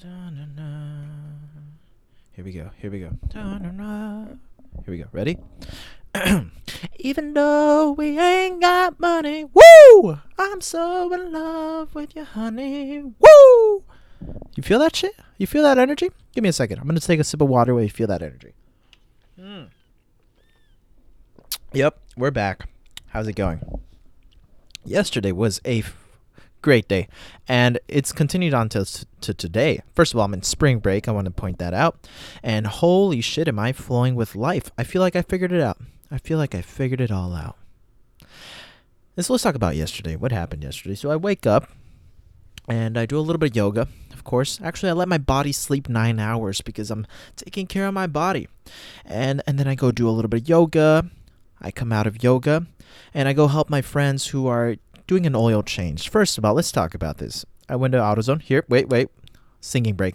Here we go. Here we go. Here we go. Ready? Even though we ain't got money, woo! I'm so in love with you, honey. Woo! You feel that shit? You feel that energy? Give me a second. I'm gonna take a sip of water while you feel that energy. Mm. Yep, we're back. How's it going? Yesterday was a great day, and it's continued on to, to today. First of all, I'm in spring break. I want to point that out. And holy shit, am I flowing with life? I feel like I figured it out. I feel like I figured it all out. And so let's talk about yesterday. What happened yesterday? So I wake up and I do a little bit of yoga, of course. Actually, I let my body sleep nine hours because I'm taking care of my body. And and then I go do a little bit of yoga. I come out of yoga and I go help my friends who are doing an oil change. First of all, let's talk about this. I went to AutoZone. Here, wait, wait. Singing break.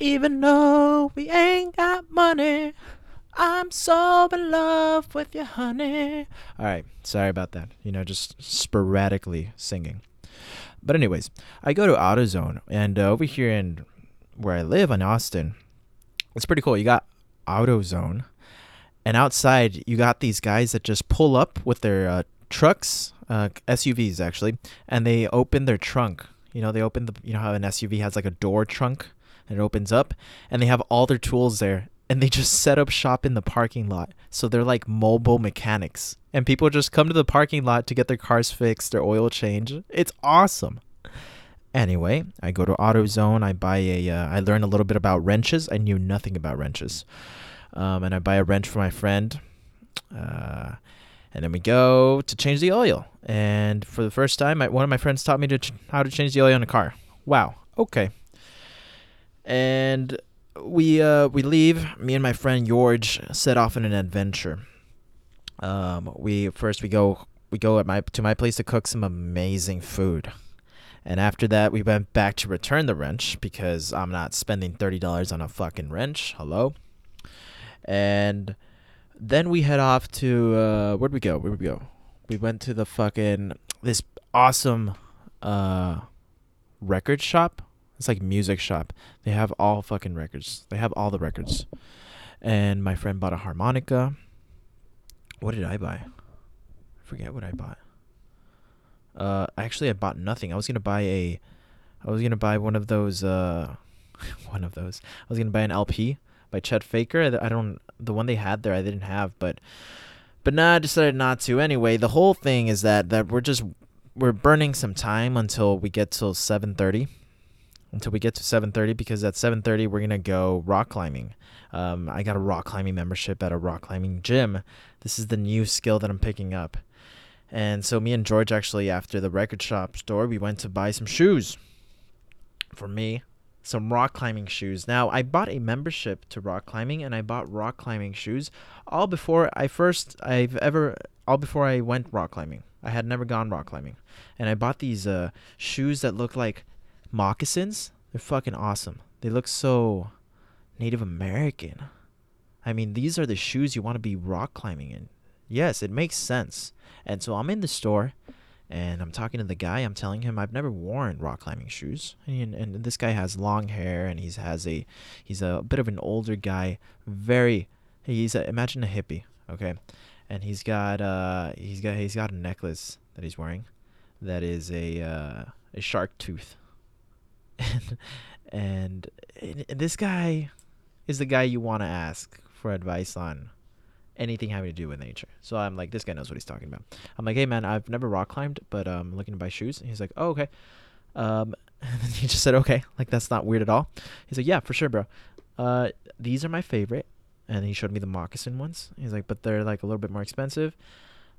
Even though we ain't got money, I'm so in love with you, honey. All right, sorry about that. You know, just sporadically singing. But anyways, I go to AutoZone, and uh, over here in where I live in Austin, it's pretty cool. You got AutoZone, and outside you got these guys that just pull up with their uh, trucks, uh, SUVs actually, and they open their trunk. You know, they open the you know how an SUV has like a door trunk and it opens up, and they have all their tools there, and they just set up shop in the parking lot. So they're like mobile mechanics, and people just come to the parking lot to get their cars fixed, their oil change. It's awesome. Anyway, I go to AutoZone. I buy a. Uh, I learn a little bit about wrenches. I knew nothing about wrenches, um, and I buy a wrench for my friend. Uh, and then we go to change the oil. And for the first time, I, one of my friends taught me to ch- how to change the oil in a car. Wow. Okay. And we uh, we leave. Me and my friend George set off on an adventure. Um, we first we go we go at my to my place to cook some amazing food. And after that, we went back to return the wrench because I'm not spending thirty dollars on a fucking wrench. Hello. And then we head off to uh, where'd we go? Where'd we go? We went to the fucking this awesome uh, record shop. It's like music shop. They have all fucking records. They have all the records. And my friend bought a harmonica. What did I buy? I forget what I bought. Uh, actually, I bought nothing. I was gonna buy a, I was gonna buy one of those. Uh, one of those. I was gonna buy an LP by Chet Faker. I don't the one they had there I didn't have, but but nah, I decided not to. Anyway, the whole thing is that that we're just we're burning some time until we get till 7:30. Until we get to 7:30 because at 7:30 we're to go rock climbing. Um, I got a rock climbing membership at a rock climbing gym. This is the new skill that I'm picking up. And so me and George actually after the record shop store, we went to buy some shoes for me some rock climbing shoes. Now, I bought a membership to rock climbing and I bought rock climbing shoes all before I first I've ever all before I went rock climbing. I had never gone rock climbing. And I bought these uh shoes that look like moccasins. They're fucking awesome. They look so Native American. I mean, these are the shoes you want to be rock climbing in. Yes, it makes sense. And so I'm in the store and I'm talking to the guy. I'm telling him I've never worn rock climbing shoes, and, and this guy has long hair, and he's has a he's a bit of an older guy, very he's a, imagine a hippie, okay, and he's got uh he's got he's got a necklace that he's wearing, that is a uh, a shark tooth, and and, and this guy is the guy you want to ask for advice on anything having to do with nature. So I'm like, this guy knows what he's talking about. I'm like, hey man, I've never rock climbed, but um, I'm looking to buy shoes. And he's like, oh okay. Um, he just said, okay, like that's not weird at all. He's like, yeah, for sure, bro. Uh, these are my favorite. And he showed me the moccasin ones. He's like, but they're like a little bit more expensive.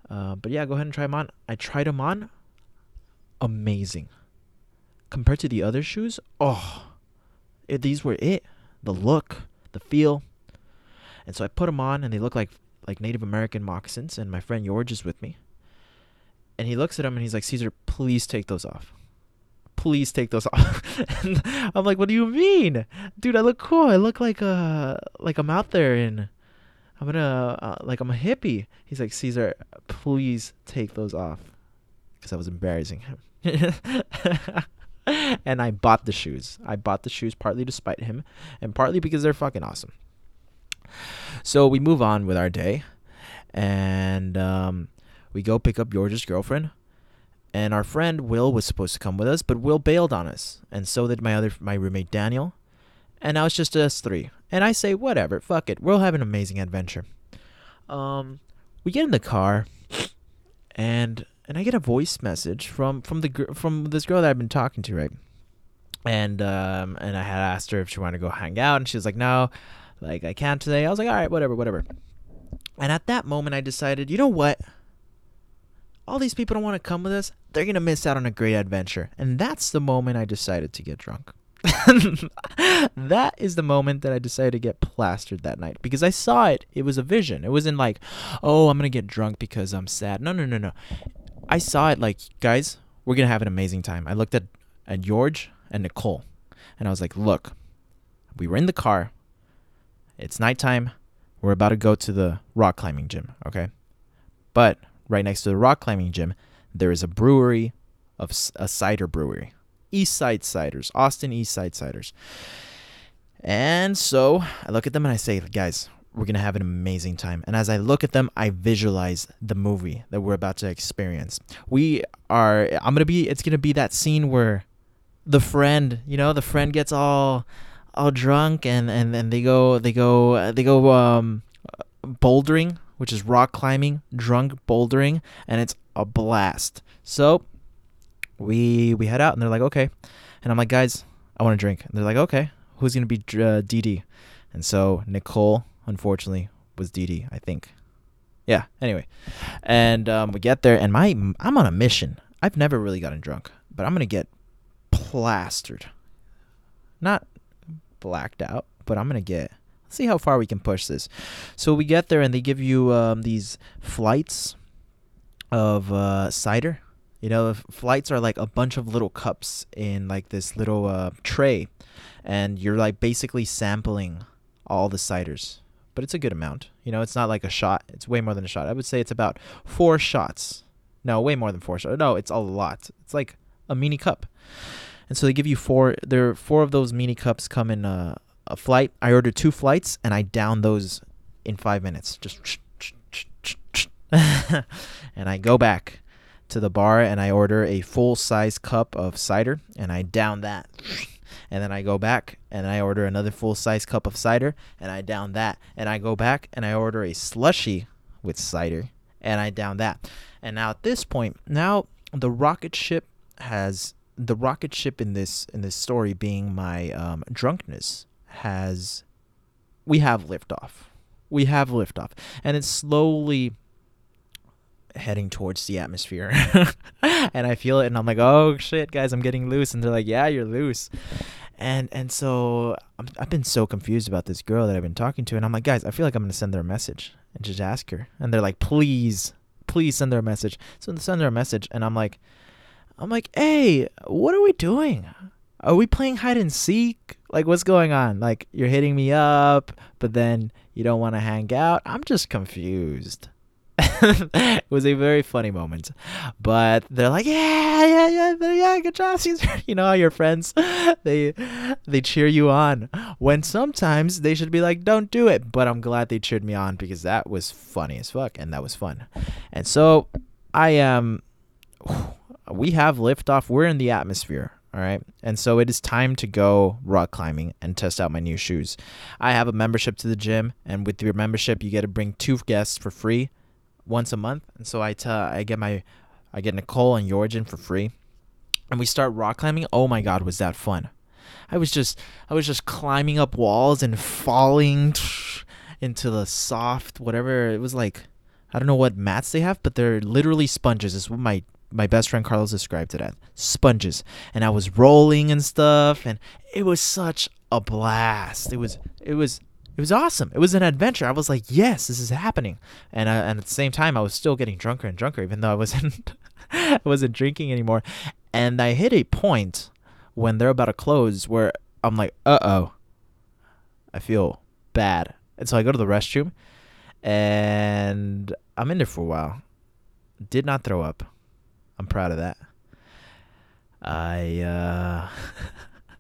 Uh, but yeah, go ahead and try them on. I tried them on. Amazing. Compared to the other shoes, oh, it, these were it. The look, the feel. And so I put them on, and they look like like Native American moccasins, and my friend George is with me. And he looks at him and he's like, Caesar, please take those off. Please take those off. and I'm like, what do you mean, dude? I look cool. I look like uh like I'm out there and I'm gonna uh, like I'm a hippie. He's like, Caesar, please take those off, because I was embarrassing him. and I bought the shoes. I bought the shoes partly to spite him and partly because they're fucking awesome. So we move on with our day and um, we go pick up George's girlfriend. And our friend Will was supposed to come with us, but Will bailed on us, and so did my other my roommate Daniel. And now it's just us three. And I say, whatever, fuck it, we'll have an amazing adventure. Um, we get in the car, and and I get a voice message from from the gr- from this girl that I've been talking to, right? And um and I had asked her if she wanted to go hang out, and she was like, no, like I can't today. I was like, all right, whatever, whatever. And at that moment, I decided, you know what? All these people don't want to come with us. They're gonna miss out on a great adventure, and that's the moment I decided to get drunk. that is the moment that I decided to get plastered that night because I saw it. It was a vision. It wasn't like, oh, I'm gonna get drunk because I'm sad. No, no, no, no. I saw it like, guys, we're gonna have an amazing time. I looked at at George and Nicole, and I was like, look, we were in the car. It's nighttime. We're about to go to the rock climbing gym. Okay, but right next to the rock climbing gym, there is a brewery of a cider brewery. East Side Ciders, Austin East Side Ciders. And so I look at them and I say, guys, we're going to have an amazing time. And as I look at them, I visualize the movie that we're about to experience. We are, I'm going to be, it's going to be that scene where the friend, you know, the friend gets all, all drunk and, and, and they go, they go, they go, um, bouldering, which is rock climbing, drunk bouldering, and it's a blast. So we, we head out and they're like, okay. And I'm like, guys, I want to drink. And they're like, okay, who's going to be uh, DD? And so Nicole unfortunately, was DD, I think. Yeah, anyway. And um, we get there, and my I'm on a mission. I've never really gotten drunk, but I'm going to get plastered. Not blacked out, but I'm to get see how far we can push this. So we get there and they give you um, these flights of uh, cider. You know, flights are like a bunch of little cups in like this little uh, tray, and you're like basically sampling all the ciders but it's a good amount. You know, it's not like a shot. It's way more than a shot. I would say it's about four shots. No, way more than four shots. No, it's a lot. It's like a mini cup. And so they give you four. There, four of those mini cups come in a, a flight. I ordered two flights, and I down those in five minutes. Just, and I go back to the bar and I order a full size cup of cider, and I down that and then I go back and I order another full size cup of cider and I down that and I go back and I order a slushy with cider and I down that. And now at this point, now the rocket ship has the rocket ship in this in this story being my um, drunkenness has we have liftoff. We have liftoff, and it's slowly heading towards the atmosphere. and I feel it, and I'm like, oh shit, guys, I'm getting loose. And they're like, yeah, you're loose and and so i have been so confused about this girl that I've been talking to, and I'm like, guys, I feel like I'm gonna send her a message and just ask her, and they're like, please, please send her a message. So they send her a message, and I'm like, I'm like, hey, what are we doing? Are we playing hide and seek? Like, what's going on? Like, you're hitting me up, but then you don't want to hang out. I'm just confused. it was a very funny moment. But they're like, yeah, yeah, yeah, yeah, good job, Caesar. You know how your friends they they cheer you on. When sometimes they should be like, don't do it. But I'm glad they cheered me on because that was funny as fuck and that was fun. And so I am um, we have liftoff. We're in the atmosphere. All right. And so it is time to go rock climbing and test out my new shoes. I have a membership to the gym, and with your membership, you get to bring two guests for free once a month, and so I tell I get my I get Nicole and George in for free, and we start rock climbing. Oh my god, was that fun! I was just I was just climbing up walls and falling into the soft whatever it was like. I don't know what mats they have, but they're literally sponges. Is what my my best friend Carlos described it as sponges, and I was rolling and stuff, and it was such a blast. It was it was it was awesome. It was an adventure. I was like, yes, this is happening. And, uh, and at the same time, I was still getting drunker and drunker, even though I wasn't, I wasn't drinking anymore. And I hit a point when they're about to close where I'm like, uh oh, I feel bad. And so I go to the restroom and I'm in there for a while. Did not throw up. I'm proud of that. I uh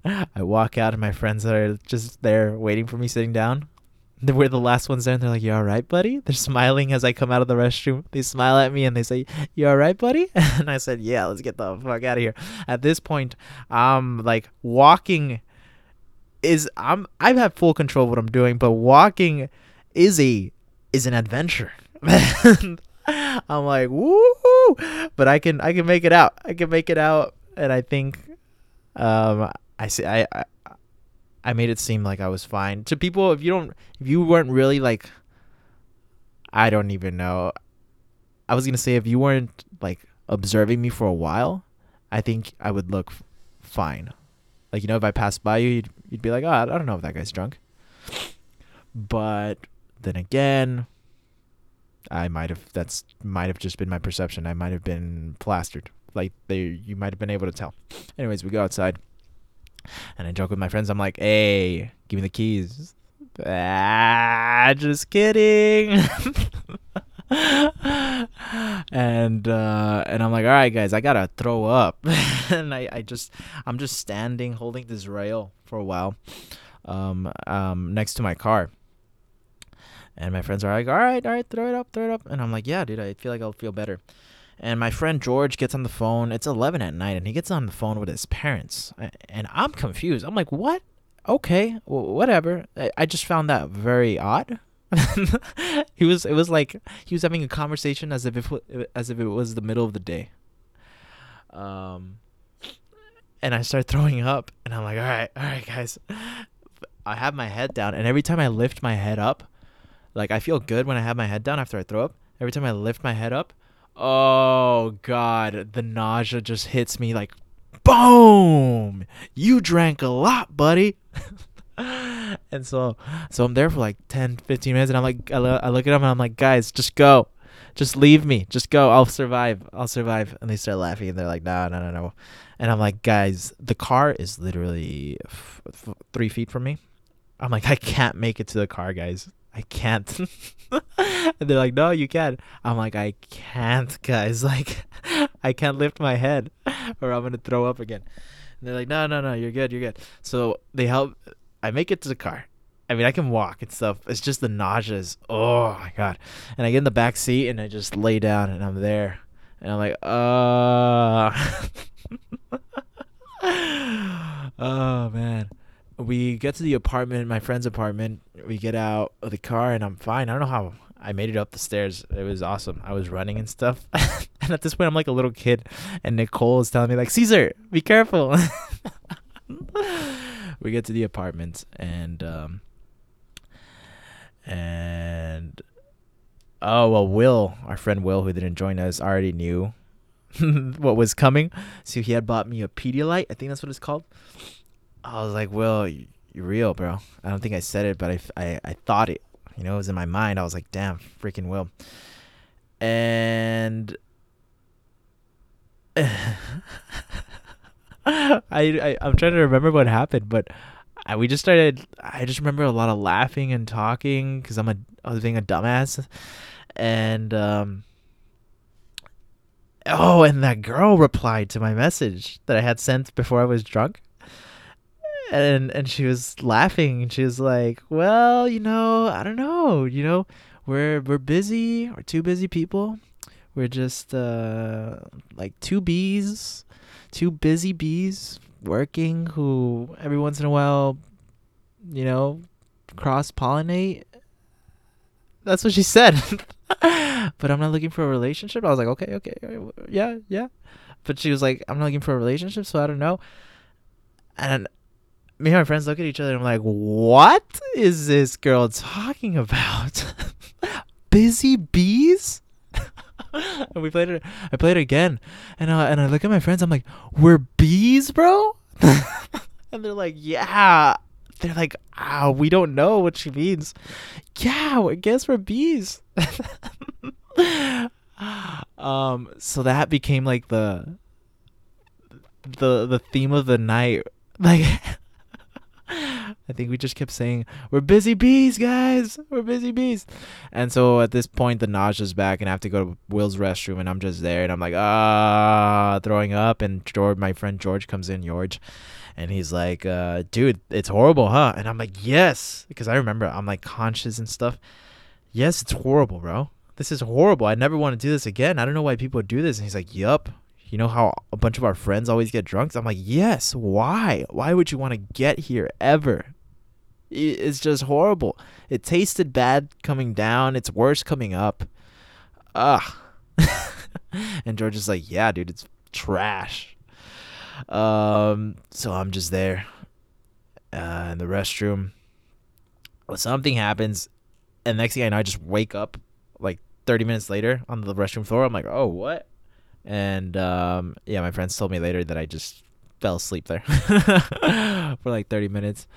I walk out and my friends are just there waiting for me sitting down. We're the last ones there and they're like, You alright, buddy? They're smiling as I come out of the restroom. They smile at me and they say, You alright, buddy? And I said, Yeah, let's get the fuck out of here. At this point, I'm like walking is I'm I have full control of what I'm doing, but walking is a is an adventure. I'm like, woo! But I can I can make it out. I can make it out, and I think, um, I see I, I I made it seem like I was fine to people. If you don't, if you weren't really like, I don't even know. I was gonna say if you weren't like observing me for a while, I think I would look fine. Like you know, if I passed by you, you'd, you'd be like, oh, I don't know if that guy's drunk. But then again, I might have that's might have just been my perception. I might have been plastered. Like they you might have been able to tell. Anyways, we go outside and I joke with my friends. I'm like, "Hey, give me the keys." Ah, just kidding. and uh and I'm like, "All right, guys, I got to throw up." and I I just I'm just standing holding this rail for a while um um next to my car. And my friends are like, all right, all right, throw it up, throw it up. And I'm like, yeah, dude, I feel like I'll feel better. And my friend George gets on the phone. It's 11 at night, and he gets on the phone with his parents. And I'm confused. I'm like, what? Okay, w- whatever. I, I just found that very odd. he was. It was like he was having a conversation as if it, as if it was the middle of the day. Um, and I start throwing up, and I'm like, all right, all right, guys. I have my head down, and every time I lift my head up, like I feel good when I have my head down after I throw up. Every time I lift my head up, oh god, the nausea just hits me like boom. You drank a lot, buddy. and so so I'm there for like 10 15 minutes and I'm like I, lo- I look at them and I'm like, "Guys, just go. Just leave me. Just go. I'll survive. I'll survive." And they start laughing and they're like, "No, no, no, no." And I'm like, "Guys, the car is literally f- f- 3 feet from me." I'm like, "I can't make it to the car, guys. I can't. and they're like, no, you can't. I'm like, I can't, guys. Like, I can't lift my head or I'm going to throw up again. And they're like, no, no, no, you're good, you're good. So they help. I make it to the car. I mean, I can walk and stuff. It's just the nauseous. Oh, my God. And I get in the back seat and I just lay down and I'm there. And I'm like, uh. oh, man we get to the apartment, my friend's apartment. We get out of the car and I'm fine. I don't know how I made it up the stairs. It was awesome. I was running and stuff. and at this point, I'm like a little kid, and Nicole is telling me like, "Caesar, be careful." we get to the apartment and um and oh well, Will, our friend Will, who didn't join us, already knew what was coming. So he had bought me a Pedialyte. I think that's what it's called. I was like, you, you're real, bro. I don't think I said it, but I, I, I thought it. You know, it was in my mind. I was like, damn, freaking Will. And I, I, I'm trying to remember what happened, but I, we just started. I just remember a lot of laughing and talking because I'm a, I was being a dumbass, and um. Oh, and that girl replied to my message that I had sent before I was drunk and and she was laughing and she was like well you know i don't know. You know we're we're busy we're two busy people. We're just uh like two bees two busy bees working who every once in a while you know cross pollinate. That's what she said. But i'm not looking for a relationship? I was like okay okay yeah yeah. But she was like i'm not looking for a relationship so i don't know. And me and my friends look at each other and I'm like, what is this girl talking about? Busy bees? and we played it. I played it again, and I, and I look at my friends. I'm like, we're bees, bro. and they're like, yeah. They're like, ah, we don't know what she means. Yeah, I guess we're bees. um, so that became like the the the theme of the night. Like I think we just kept saying, "We're busy bees, guys. We're busy bees." And so at this point, the nausea's back, and I have to go to Will's restroom, and I'm just there, and I'm like, ah, throwing up. And George, my friend George, comes in, George, and he's like, uh, "Dude, it's horrible, huh?" And I'm like, "Yes," because I remember I'm like conscious and stuff. Yes, it's horrible, bro. This is horrible. I never want to do this again. I don't know why people do this. And he's like, "Yup." You know how a bunch of our friends always get drunk? I'm like, yes. Why? Why would you want to get here ever? It's just horrible. It tasted bad coming down. It's worse coming up. Ugh. and George is like, yeah, dude, it's trash. Um, so I'm just there uh, in the restroom. Well, something happens, and next thing I know, I just wake up like 30 minutes later on the restroom floor. I'm like, oh, what? And um, yeah, my friends told me later that I just fell asleep there for like 30 minutes.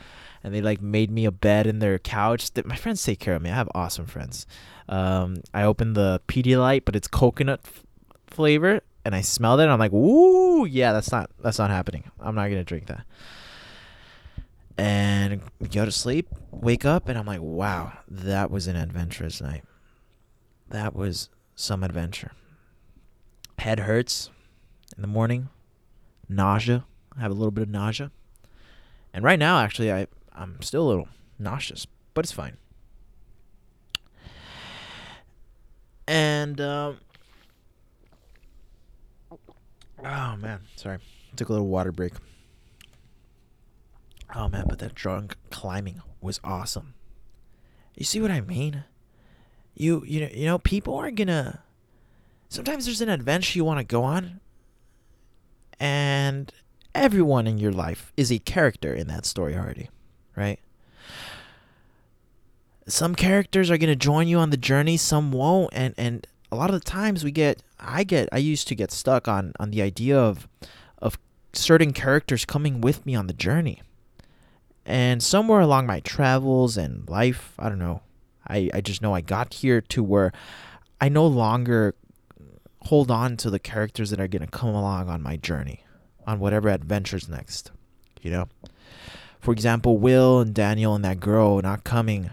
And they like made me a bed in their couch. My friends take care of me. I have awesome friends. Um, I opened the Pedialyte, but it's coconut f- flavor, and I smelled it. and I'm like, ooh, yeah, that's not that's not happening. I'm not gonna drink that. And go to sleep, wake up, and I'm like, wow, that was an adventurous night. That was some adventure head hurts in the morning, nausea. I have a little bit of nausea. And right now, actually, I, I'm still a little nauseous, but it's fine. And, um, oh man, sorry. Took a little water break. Oh man, but that drunk climbing was awesome. You see what I mean? You you know you know people aren't gonna sometimes there's an adventure you want to go on, and everyone in your life is a character in that story already, right? Some characters are going to join you on the journey, some won't, and and a lot of the times we get I get I used to get stuck on on the idea of of certain characters coming with me on the journey. And somewhere along my travels and life, I don't know, I, I just know I got here to where I no longer hold on to the characters that are going to come along on my journey, on whatever adventures next. You know? For example, Will and Daniel and that girl not coming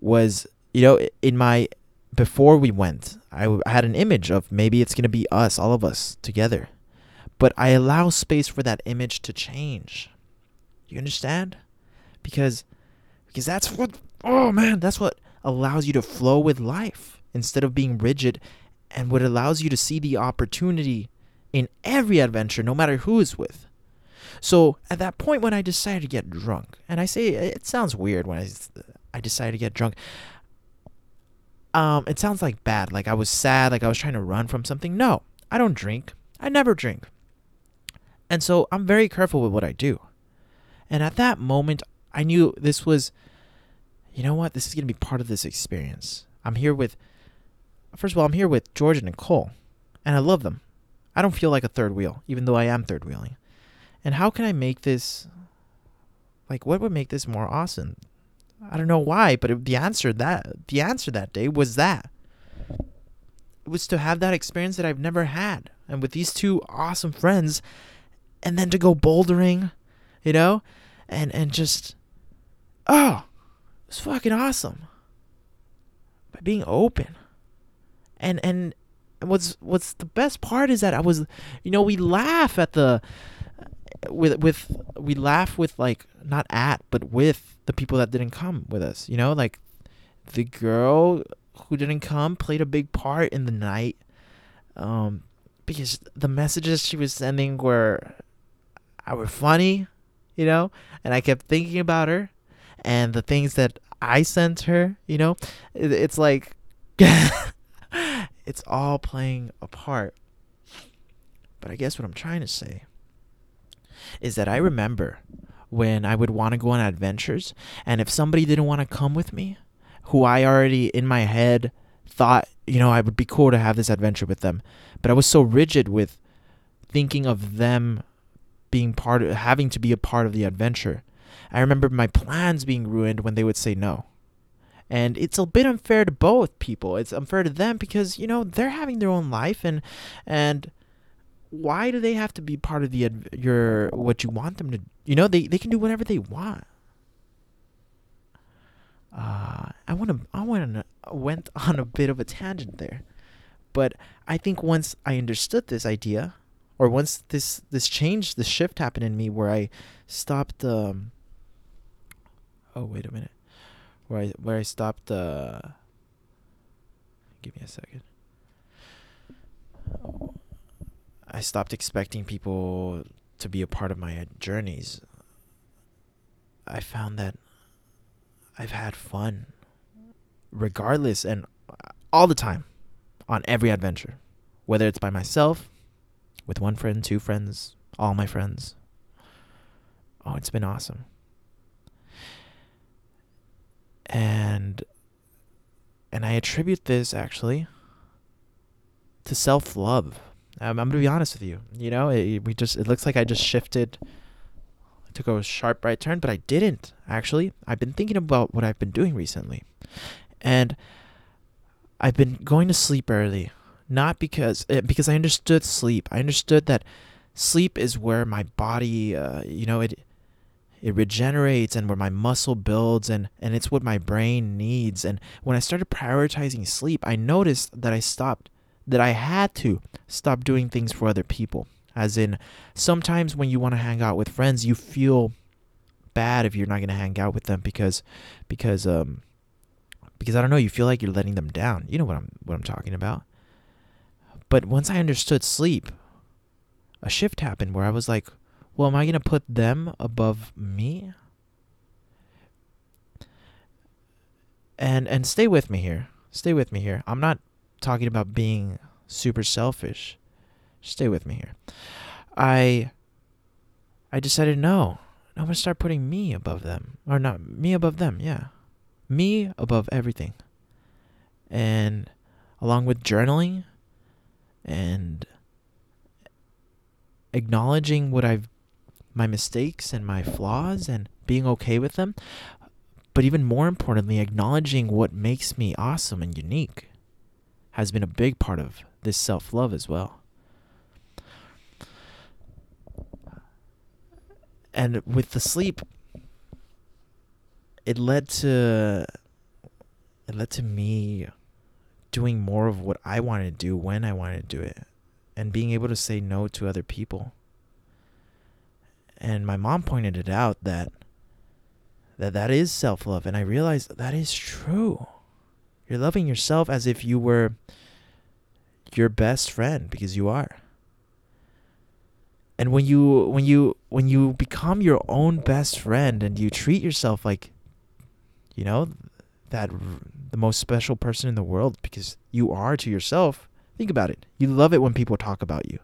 was, you know, in my. Before we went, I, had an image of maybe it's going to be us, all of us together. But I allow space for that image to change. You understand? Because because that's what oh man, that's what allows you to flow with life instead of being rigid and what allows you to see the opportunity in every adventure, no matter who is with. So at that point, when I decided to get drunk, and I say it sounds weird when I, I decided to get drunk, um, it sounds like bad, like I was sad, like I was trying to run from something. No, I don't drink. I never drink. And so I'm very careful with what I do. And at that moment, I knew this was, you know what, this is going to be part of this experience. I'm here with First of all, I'm here with George and Nicole, and I love them. I don't feel like a third wheel, even though I am third wheeling. And how can I make this like what would make this more awesome? I don't know why, but it, the answer that the answer that day was that it was to have that experience that I've never had, and with these two awesome friends, and then to go bouldering, you know, and and just oh, it's fucking awesome. By being open and and what's what's the best part is that I was, you know, we laugh at the with with we laugh with like not at but with the people that didn't come with us. You know, like the girl who didn't come played a big part in the night. Um, because the messages she was sending were, I were funny, you know, and I kept thinking about her, and the things that I sent her, you know, it, it's like. it's all playing a part. But I guess what I'm trying to say is that I remember when I would want to go on adventures, and if somebody didn't want to come with me, who I already in my head thought, you know, I would be cool to have this adventure with them, but I was so rigid with thinking of them being part of having to be a part of the adventure. I remember my plans being ruined when they would say no. And it's a bit unfair to both people. It's unfair to them because, you know, they're having their own life and and why do they have to be part of the your what you want them to you know they, they can do whatever they want uh, I want to I went on a, went on a bit of a tangent there, but I think once I understood this idea, or once this this change, this shift happened in me, where I stopped. Um, oh wait a minute, where I where I stopped. Uh, give me a second. I stopped expecting people to be a part of my journeys. I found that I've had fun regardless and all the time on every adventure, whether it's by myself, with one friend, two friends, all my friends. Oh, it's been awesome. And and I attribute this actually to self-love. I'm, I'm gonna be honest with you. You know, it, we just it looks like I just shifted took a sharp right turn, but I didn't actually. I've been thinking about what I've been doing recently. And I've been going to sleep early, not because uh, because I understood sleep. I understood that sleep is where my body, uh, you know, it it regenerates and where my muscle builds and and it's what my brain needs. And when I started prioritizing sleep, I noticed that I stopped that I had to stop doing things for other people. As in, sometimes when you want to hang out with friends, you feel bad if you're not going to hang out with them because because um because I don't know, you feel like you're letting them down. You know what I'm what I'm talking about. But once I understood sleep, a shift happened where I was like, well, am I going to put them above me? And and stay with me here. Stay with me here. I'm not talking about being super selfish. Stay with me here. I I decided no. I'm gonna start putting me above them. Or not me above them, yeah. Me above everything. And along with journaling and acknowledging what I've my mistakes and my flaws and being okay with them, but even more importantly, acknowledging what makes me awesome and unique has been a big part of this self love as well. and with the sleep it led to it led to me doing more of what I wanted to do when I wanted to do it and being able to say no to other people. And my mom pointed it out that that that is self-love and I realized that is true. You're loving yourself as if you were your best friend because you are. And when you when you when you become your own best friend and you treat yourself like you know that the most special person in the world because you are to yourself think about it. You love it when people talk about you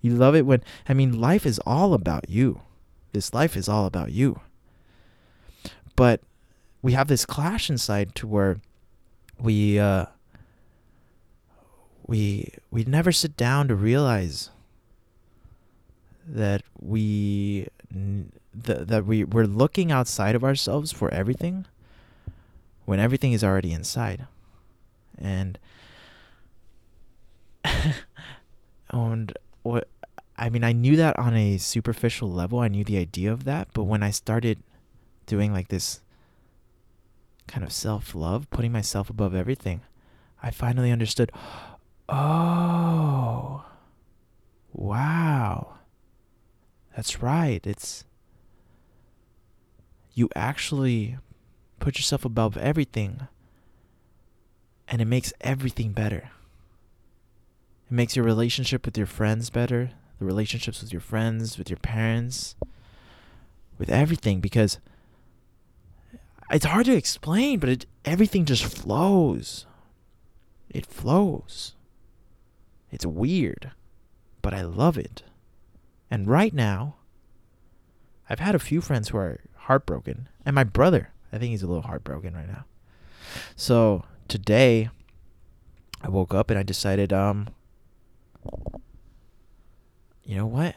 you love it when i mean life is all about you. This life is all about you. But we have this clash inside to where we uh we we never sit down to realize that we th- that we we're looking outside of ourselves for everything when everything is already inside. And and what I mean I knew that on a superficial level I knew the idea of that but when I started doing like this kind of self-love putting myself above everything I finally understood oh wow that's right. It's you actually put yourself above everything and it makes everything better. It makes your relationship with your friends better, the relationships with your friends, with your parents, with everything because it's hard to explain, but it, everything just flows. It flows. It's weird, but I love it. And right now, I've had a few friends who are heartbroken. And my brother, I think he's a little heartbroken right now. So today, I woke up and I decided, um, you know what?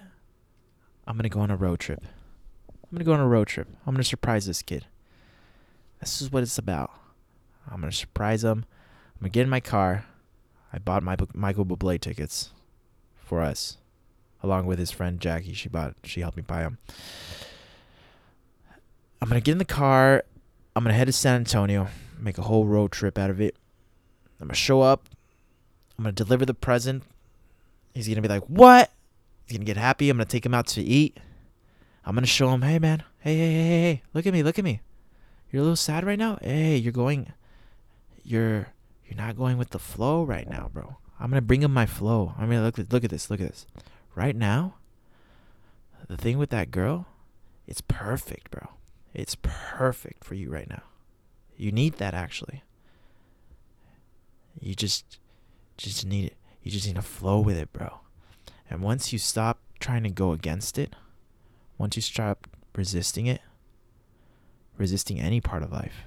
I'm going to go on a road trip. I'm going to go on a road trip. I'm going to surprise this kid. This is what it's about. I'm going to surprise him. I'm going to get in my car. I bought my Michael Bublé tickets for us along with his friend Jackie. She bought she helped me buy them. I'm gonna get in the car. I'm gonna head to San Antonio, make a whole road trip out of it. I'm gonna show up. I'm gonna deliver the present. He's gonna be like, "What?" He's gonna get happy. I'm gonna take him out to eat. I'm gonna show him, "Hey, man. Hey, hey, hey, hey, hey. Look at me. Look at me. You're a little sad right now. Hey, you're going. You're you're not going with the flow right now, bro. I'm gonna bring him my flow. I mean, look look at this. Look at this. Right now, the thing with that girl, it's perfect, bro. It's perfect for you right now. You need that actually. You just just need it. You just need to flow with it, bro. And once you stop trying to go against it, once you stop resisting it, resisting any part of life,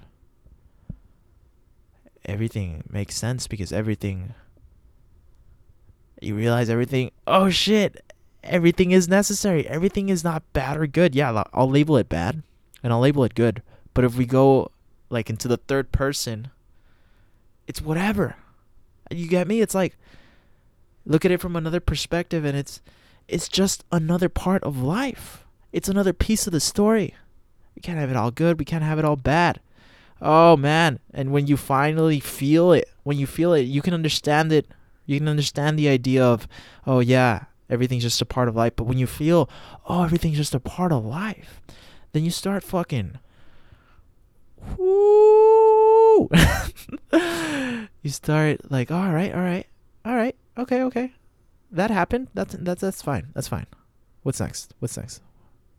everything makes sense because everything you realize everything oh shit everything is necessary. Everything is not bad or good. Yeah i'll label it bad and i'll label it good. But if we go like into the third person it's whatever. You get me? It's like look at it from another perspective and it's it's just another part of life it's another piece of the story we can't have it all good we can't have it all bad Oh man, and when you finally feel it, when you feel it, you can understand it. You can understand the idea of, oh yeah, everything's just a part of life. But when you feel, oh, everything's just a part of life, then you start fucking. Whoo! you start like, all right, all right, all right, okay, okay, that happened. That's that's that's fine. That's fine. What's next? What's next?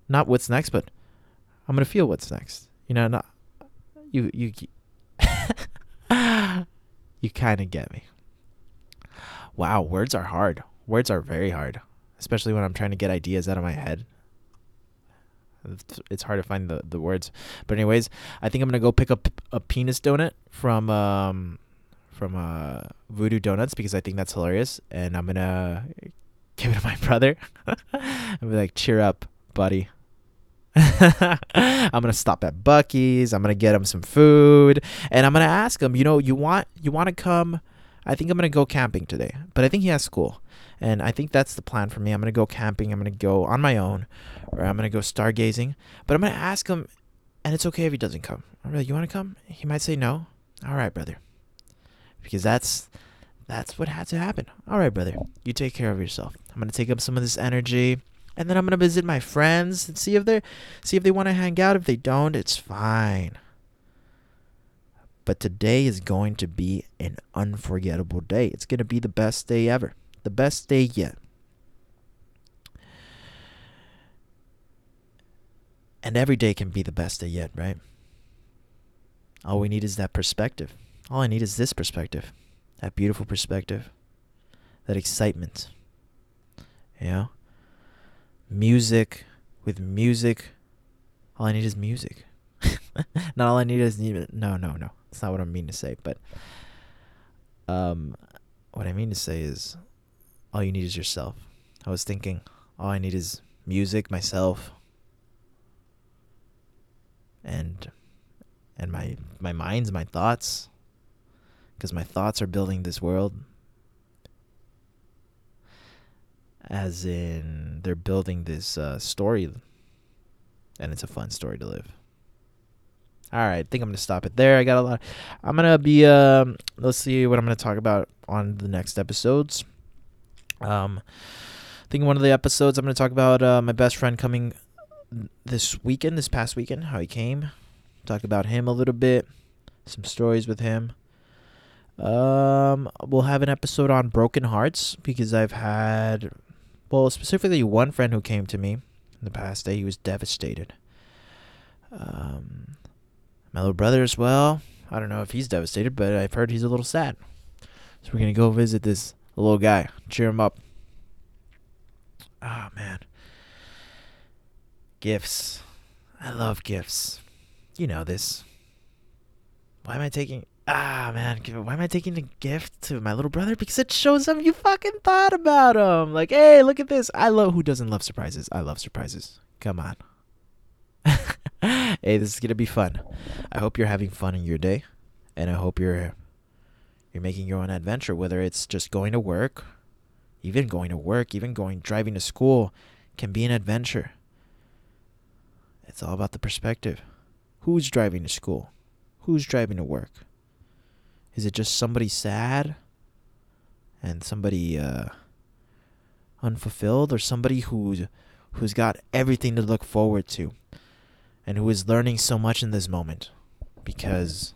Not what's next, but I'm gonna feel what's next. You know, not you you you kind of get me. Wow, words are hard. Words are very hard, especially when I'm trying to get ideas out of my head. It's hard to find the, the words. But anyways, I think I'm gonna go pick up a penis donut from um from uh Voodoo Donuts because I think that's hilarious, and I'm gonna give it to my brother. I'm be like, cheer up, buddy. I'm gonna stop at Buc-ee's. I'm gonna get him some food, and I'm gonna ask him. You know, you want you want to come? I think I'm gonna go camping today, but I think he has school, and I think that's the plan for me. I'm gonna go camping. I'm gonna go on my own, or I'm gonna go stargazing. But I'm gonna ask him, and it's okay if he doesn't come. I'm like, you want to come? He might say no. All right, brother, because that's that's what had to happen. All right, brother, you take care of yourself. I'm gonna take up some of this energy and then I'm gonna visit my friends and see if they see if they want to hang out. If they don't, it's fine. But today is going to be an unforgettable day. It's gonna be the best day ever. The best day yet. And every day can be the best day yet, right? All we need is that perspective. All I need is this perspective. That beautiful perspective. That excitement. You know? music with music. All I need is music. not all I need is no no no. That's not what I mean to say. But um, what I mean to say is, all you need is yourself. I was thinking, all I need is music, myself, and and my my minds, my thoughts, because my thoughts are building this world. As in they're building this uh, story and it's a fun story to live. All right i think i'm gonna stop it there. I got a lot i'm gonna be um let's see what i'm gonna talk about on the next episodes. Um i think one of the episodes i'm gonna talk about uh, my best friend coming this weekend this past weekend how he came. Talk about him a little bit some stories with him um we'll have an episode on broken hearts because i've had well, specifically one friend who came to me in the past day, he was devastated. Um, my little brother as well. I don't know if he's devastated, but I've heard he's a little sad. So we're gonna go visit this little guy, cheer him up. Ah oh, man, gifts. I love gifts. You know this. Why am I taking? Ah man, why am I taking a gift to my little brother? Because it shows him you fucking thought about him. Like, hey, look at this. I love who doesn't love surprises. I love surprises. Come on. hey, this is gonna be fun. I hope you're having fun in your day, and I hope you're you're making your own adventure. Whether it's just going to work, even going to work, even going driving to school, can be an adventure. It's all about the perspective. Who's driving to school? Who's driving to work? Is it just somebody sad and somebody uh, unfulfilled or somebody who's who's got everything to look forward to and who is learning so much in this moment because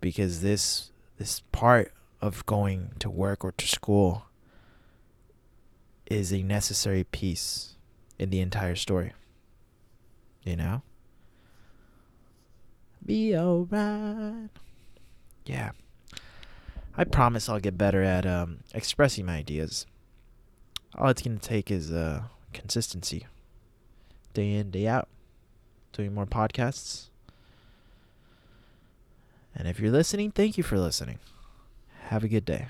because this this part of going to work or to school is a necessary piece in the entire story. You know? Be alright. Yeah. I promise I'll get better at um, expressing my ideas. All it's going to take is uh, consistency. Day in, day out. Doing more podcasts. And if you're listening, thank you for listening. Have a good day.